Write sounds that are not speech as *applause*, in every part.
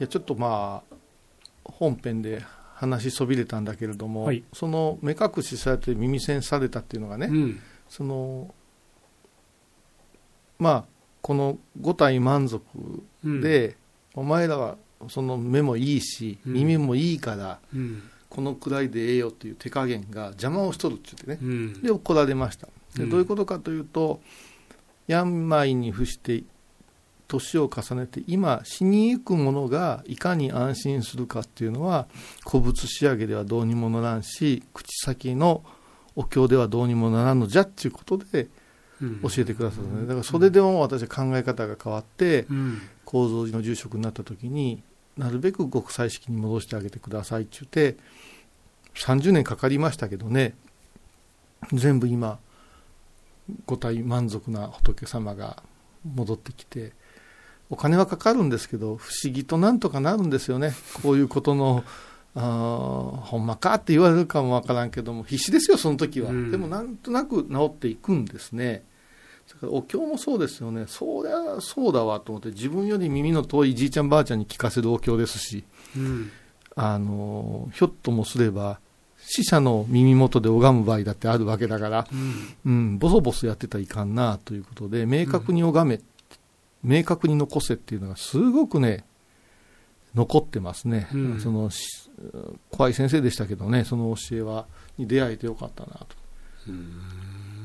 やちょっとまあ本編で話しそびれたんだけれども、はい。その目隠しされて耳栓されたっていうのがね、うん。そのまあこの五体満足うん、で、お前らはその目もいいしうん。耳もいいから、うん。このくらいでええよっていう手加減が邪魔をしとるって言ってねうん。で怒られました。でうん。どういうことかというと、病に伏して年を重ねて今死にゆく者がいかに安心するかっていうのは古物仕上げではどうにもならんし口先のお経ではどうにもならんのじゃっていうことでうん。教えてくださるのねだからそれでも私は考え方が変わってうん。構造寺の住職になった時になるべく極彩式に戻してあげてくださいって言って30年かかりましたけどね全部今五体満足な仏様が戻ってきてお金はかかるんですけど不思議となんとかなるんですよね。こういうことのあーほんまかって言われるかもわからんけども必死ですよその時は、うん。でもなんとなく治っていくんですね。だからお経もそうですよね。そりゃそうだわと思って自分より耳の遠いじいちゃんばあちゃんに聞かせるお経ですしうん。あのひょっともすれば死者の耳元で拝む場合だってあるわけだから、うん。うん、ボソボソやってたらいかんなということで明確に拝め、明確に残せっていうのがすごくね残ってますね、うん。そのし怖い先生でしたけどねその教えはに出会えてよかったなと。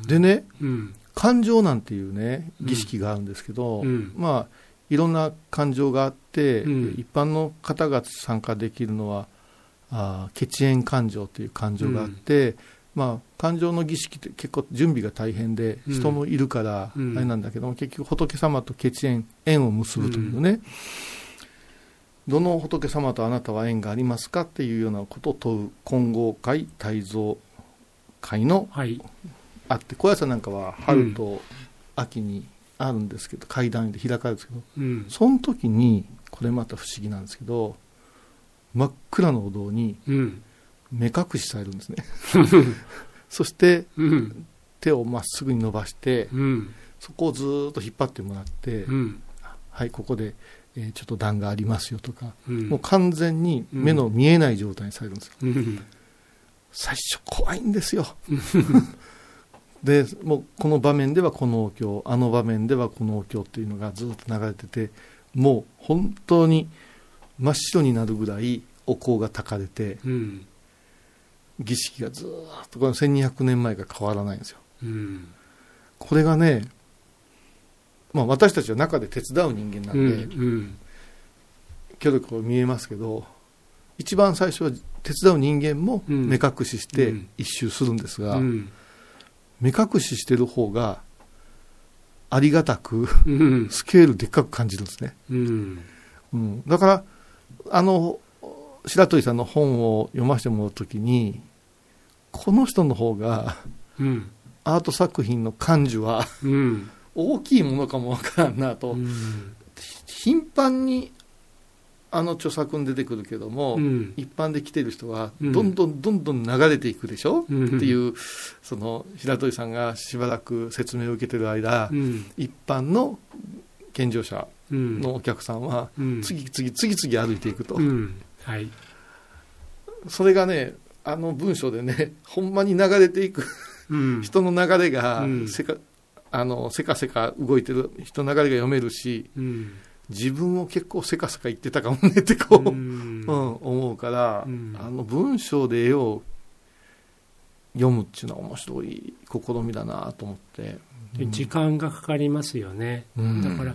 でねうん。感情なんていうね儀式があるんですけど、うん。まあいろんな感情があって、うん。一般の方が参加できるのはあー血縁感情という感情があって、まあ、感情の儀式って結構準備が大変でうん。人もいるからあうん。れなんだけども、結局仏様と血縁縁を結ぶというね、どの仏様とあなたは縁がありますかっていうようなことを問う金剛会大蔵会のはい。あって小屋さんなんかは春と秋にあるんですけど、階段で開かれるんですけどうん。その時にこれまた不思議なんですけど真っ暗のお堂にうん目隠しされるんですね。*laughs* そしてうん。手をまっすぐに伸ばしてうん。そこをずーっと引っ張ってもらって、うん。はいここで、えーちょっと段がありますよとか、うん。もう完全に目の見えない状態にされるんですよ。うん。最初怖いんですよ。*laughs* でもうこの場面ではこのお経あの場面ではこのお経っていうのがずっと流れててもう本当に真っ白になるぐらいお香が焚かれてうん儀式がずーっとこの1200年前が変わらないんですよ。うん。これがね、まあ、私たちは中で手伝う人間なんうで、ん。協力見えますけど一番最初は手伝う人間もうん。目隠ししてうん。一周するんですが、うん。目隠ししてる方がありがたくうん。スケールでっかく感じるんですね、うん。うん、だからあの白鳥さんの本を読ませてもらうときにこの人の方がうん。アート作品の感受はうん。大きいものかもわからんなと、うん。頻繁にあの著作に出てくるけども、うん。一般で来てる人はうん。どんどんどんどん流れていくでしょ、うん。っていうその白鳥さんがしばらく説明を受けてる間、うん。一般の健常者うんのお客さんはうん。次々次々歩いていくと、うんはい。それがねあの文章でね *laughs* ほんまに流れていくうん。人の流れがうん。せか,、あのせかせか動いてる人の流れが読めるしうん。自分も結構せかせか言ってたかもねってこう、う *laughs* うんん思うから、うん。あの文章で絵を読むっていうのは面白い試みだなと思って、で時間がかかりますよね。うん。だから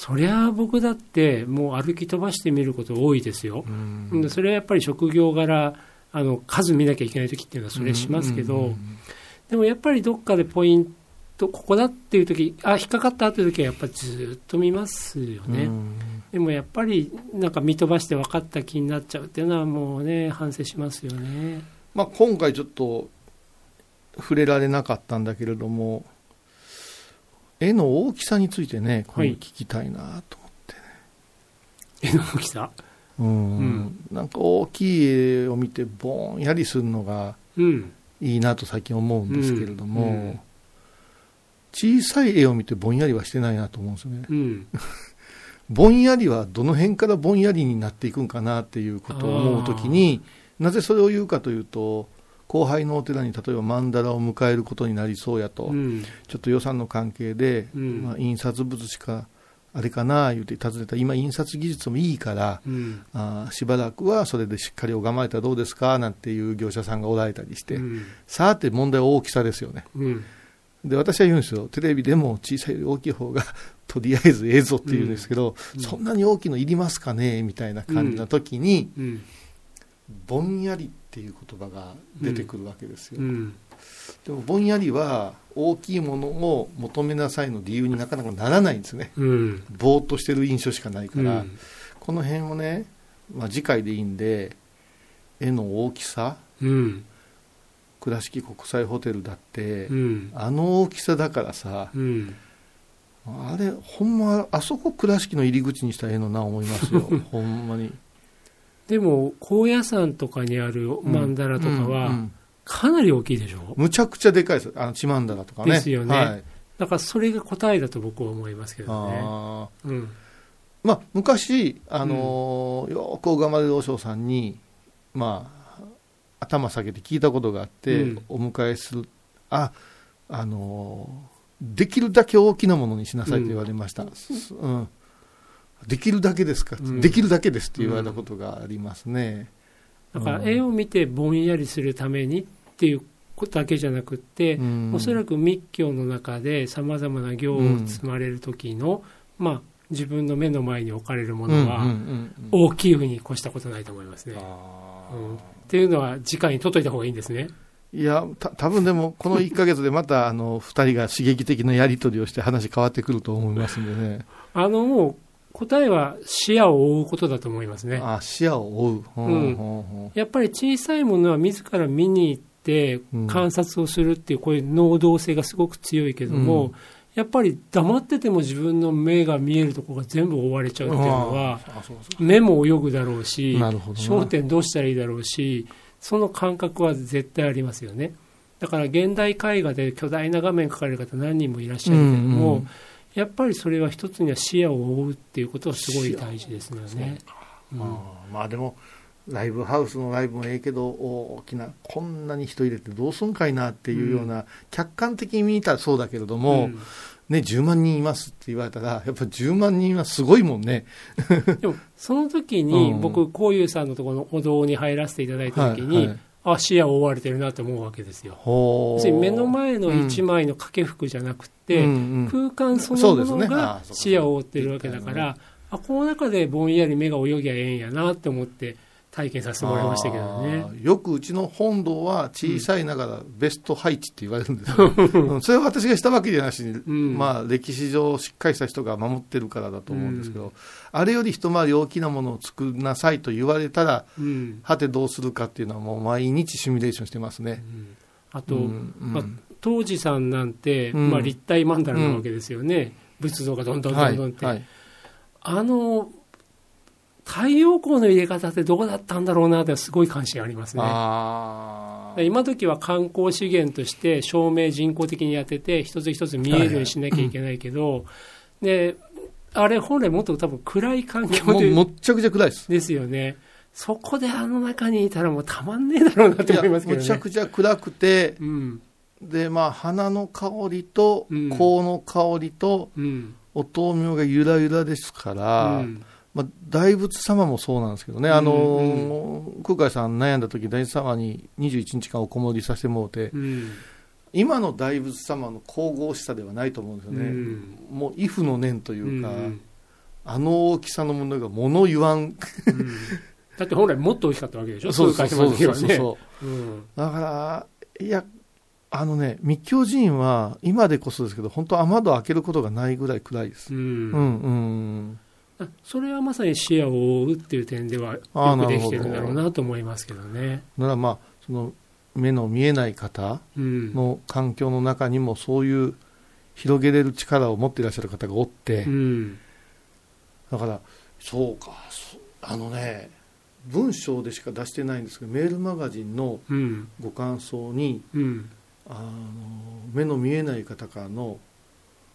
そりゃあ僕だってもう歩き飛ばしてみること多いですよ。う、ん。でそれはやっぱり職業柄あの数見なきゃいけない時っていうのはそれしますけど、うん。でもやっぱりどっかでポイントここだっていう時あ引っかかったっていう時はやっぱりずっと見ますよね、うん。でもやっぱりなんか見飛ばして分かった気になっちゃうっていうのはもうね反省しますよね。まあ、今回ちょっと触れられなかったんだけれども絵の大きさについてねこれ聞きたいなと思って、絵の大きさ？うん。うん。なんか大きい絵を見てぼんやりするのがうん。いいなと最近思うんですけれども、うん。うん。小さい絵を見てぼんやりはしてないなと思うんですよね。うん。*laughs* ぼんやりはどの辺からぼんやりになっていくんかなっていうことを思うときに、なぜそれを言うかというと、後輩のお寺に例えば曼荼羅を迎えることになりそうやと、うん。ちょっと予算の関係で、うん。まあ、印刷物しかあれかな言うて尋ねた。ら、今、印刷技術もいいから、うん。あーしばらくはそれでしっかり拝まれたらどうですかなんていう業者さんがおられたりして、うん。さて問題は大きさですよね。うん。で私は言うんですよ、テレビでも小さいより大きい方が *laughs* とりあえずええぞって言うんですけど、うん。そんなに大きいのいりますかねみたいな感じの時に、うんぼんやりっていう言葉が出てくるわけですよ。うん。でもぼんやりは大きいものを求めなさいの理由になかなかならないんですね。うん。ぼーっとしてる印象しかないから、うん。この辺をね、まあ、次回でいいんで、絵の大きさ、うん。倉敷国際ホテルだって、うん。あの大きさだからさ、うん。あれ、ほんま、あそこ倉敷の入り口にしたらええのな思いますよ、*laughs* ほんまに。でも高野山とかにある曼荼羅とかうんうはん。かなり大きいでしょ？むちゃくちゃでかいです、あの、チマンダラとかね。ですよね。はい、だからそれが答えだと僕は思いますけどね。うん。まあ、昔、あのーよーく拝まれる和尚さんに、まあ、頭下げて聞いたことがあって、うん。お迎えする、あ、あのーできるだけ大きなものにしなさいと言われました。すうんできるだけですか、うんできるだけですって言われたことがありますね。だから絵を見てぼんやりするためにっていうことだけじゃなくって、うんおそらく密教の中でさまざまな行を積まれる時の、まあ、自分の目の前に置かれるものはうんうんうんうん大きいふうに越したことないと思いますね。あうんっていうのは次回に取っといた方がいいんですね。ーいや、た多分でも、この1ヶ月でまた、あの、2人が刺激的なやり取りをして話変わってくると思いますんでね。あのもう答えは視野を追うことだと思いますね。あ視野を追う。ほんうんほんほん。やっぱり小さいものは自ら見に行ってうん。観察をするっていうこういう能動性がすごく強いけども、うん。やっぱり黙ってても自分の目が見えるところが全部覆われちゃうっていうのは目も泳ぐだろうし焦点どうしたらいいだろうしその感覚は絶対ありますよね。だから現代絵画で巨大な画面描かれる方何人もいらっしゃるけども、うんうんやっぱりそれは一つには視野を追うっていうことはすごい大事ですよね。うん。まあでも、ライブハウスのライブもええけど、大きな、こんなに人入れてどうすんかいなっていうような、客観的に見たらそうだけれども、うん。ね、10万人いますって言われたら、やっぱ10万人はすごいもんね。でもその時にうん。僕こういうさんのところのお堂に入らせていただいた時に、はいはいあ視野を追われてるなと思うわけですよ。ほ要するに目の前の一枚の掛け服じゃなくて、うん。うん空間そのものが視野を追ってるわけだから、あこの中でぼんやり目が泳ぎゃええんやなって思って体験させてもらいましたけどね。よくうちの本堂は小さいながらベスト配置って言われるんですよ、*laughs* うんそれは私がしたわけじゃなしに、ん。まあ、歴史上しっかりした人が守ってるからだと思うんですけど、あれより一回り大きなものを作りなさいと言われたらうん。はてどうするかっていうのはもう毎日シミュレーションしてますね。あと、うんうん。まあ、当時さんなんて、うん。まあ、立体曼荼羅なわけですよね、仏像がどんどんどんどんって、はいはい。あの太陽光の入れ方ってどこだったんだろうなってすごい関心ありますね。今時は観光資源として照明人工的にやってて一つ一つ見えるようにしなきゃいけないけど、であれ本来もっと多分暗い環境でもっちゃくちゃ暗いです。ですよね。そこであの中にいたらもうたまんねえだろうなと思いますけどね。むちゃくちゃ暗くて、うん。で、まあ、花の香りと、うん。香の香りと、うん。お灯明がゆらゆらですから、うんまあ、大仏様もそうなんですけどね、あのー空海さん悩んだ時大仏様に21日間おこもりさせてもうて、うん。今の大仏様の神々しさではないと思うんですよね、うん。もう、畏怖の念というか、うん。あの大きさのものが物言わん、うん。だって本来もっと大きかったわけでしょ？そうそう空海様の時はね。だから、いや、あのね、密教寺院は今でこそですけど、本当、雨戸開けることがないぐらい暗いです。うん。うんうんそれはまさに視野を追うっていう点ではよくできてるんだろうなと思いますけどね。ならまあ、その目の見えない方うんの環境の中にもそういう広げれる力を持っていらっしゃる方がおって、うんだから、そうか、そあのね、文章でしか出してないんですけど、メールマガジンのうんご感想に、うんあの目の見えない方からの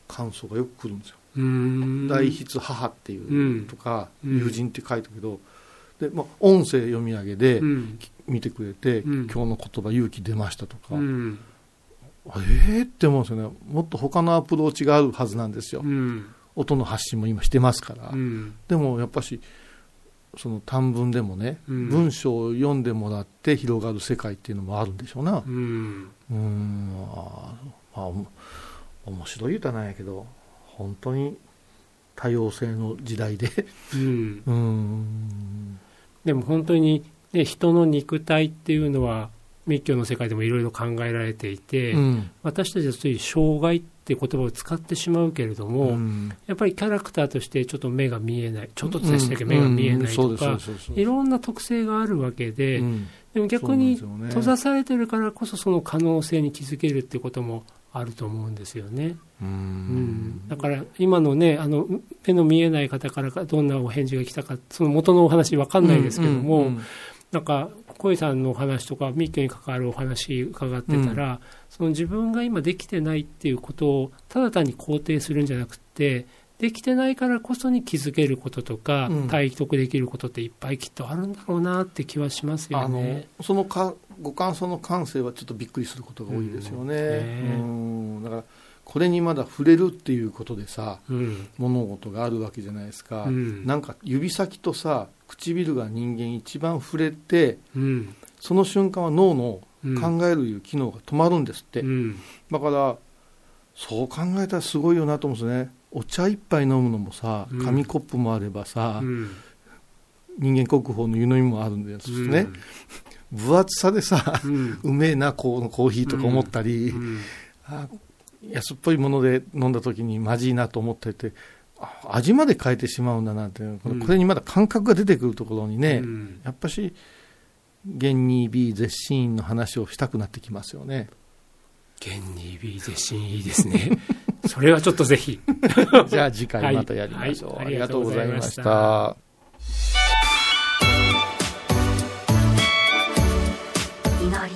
感想がよく来るんですよ。代筆母っていうとか、うん。友人って書いたけど、で、まあ、音声読み上げでうん。見てくれて、うん。今日の言葉勇気出ましたとか、うん。ええって思うんですよね。もっと他のアプローチがあるはずなんですよ。うん。音の発信も今してますから。うん。でもやっぱし、その短文でもね、うん。文章を読んでもらって広がる世界っていうのもあるんでしょうな。うん。うーん、あーまあ、面白い歌なんやけど、本当に多様性の時代で。うん。うーん。でも本当に、ね、人の肉体っていうのは密教の世界でもいろいろ考えられていて、うん。私たちはつい障害って言葉を使ってしまうけれども、うん。やっぱりキャラクターとしてちょっと目が見えない。ちょっとでしたけど目が見えないとうんかいろんな特性があるわけで、うん。でも逆に閉ざされてるからこそその可能性に気づけるっていうこともあると思うんですよね。ううん。んだから今のねあの目の見えない方からどんなお返事が来たかその元のお話わかんないですけども、うんうんなんか小井さんのお話とか密教に関わるお話伺ってたら、その自分が今できてないっていうことをただ単に肯定するんじゃなくてできてないからこそに気づけることとか、うん。体得できることっていっぱいきっとあるんだろうなって気はしますよあのね。そのかご感想の感性はちょっとびっくりすることが多いですよね。うん。うん。だからこれにまだ触れるっていうことでさうん。物事があるわけじゃないですか、うん。なんか指先とさ唇が人間一番触れてうん。その瞬間は脳のうん。考えるいう機能が止まるんですって、うん。だからそう考えたらすごいよなと思うんですね。お茶一杯飲むのもさうん。紙コップもあればさ、うん。人間国宝の湯飲みもあるんですね、分厚さでさうん。うめえなこのコーヒーとか思ったり、うんあ安っぽいもので飲んだ時にまじいなと思っててあ味まで変えてしまうんだなってこうん。れこれにまだ感覚が出てくるところにね、うん。やっぱし現に B 絶心院の話をしたくなってきますよね。現に B 絶心いいですね。*laughs* それはちょっとぜひ。*laughs* じゃあ次回またやりましょう、はい。はい。ありがとうございました 1999.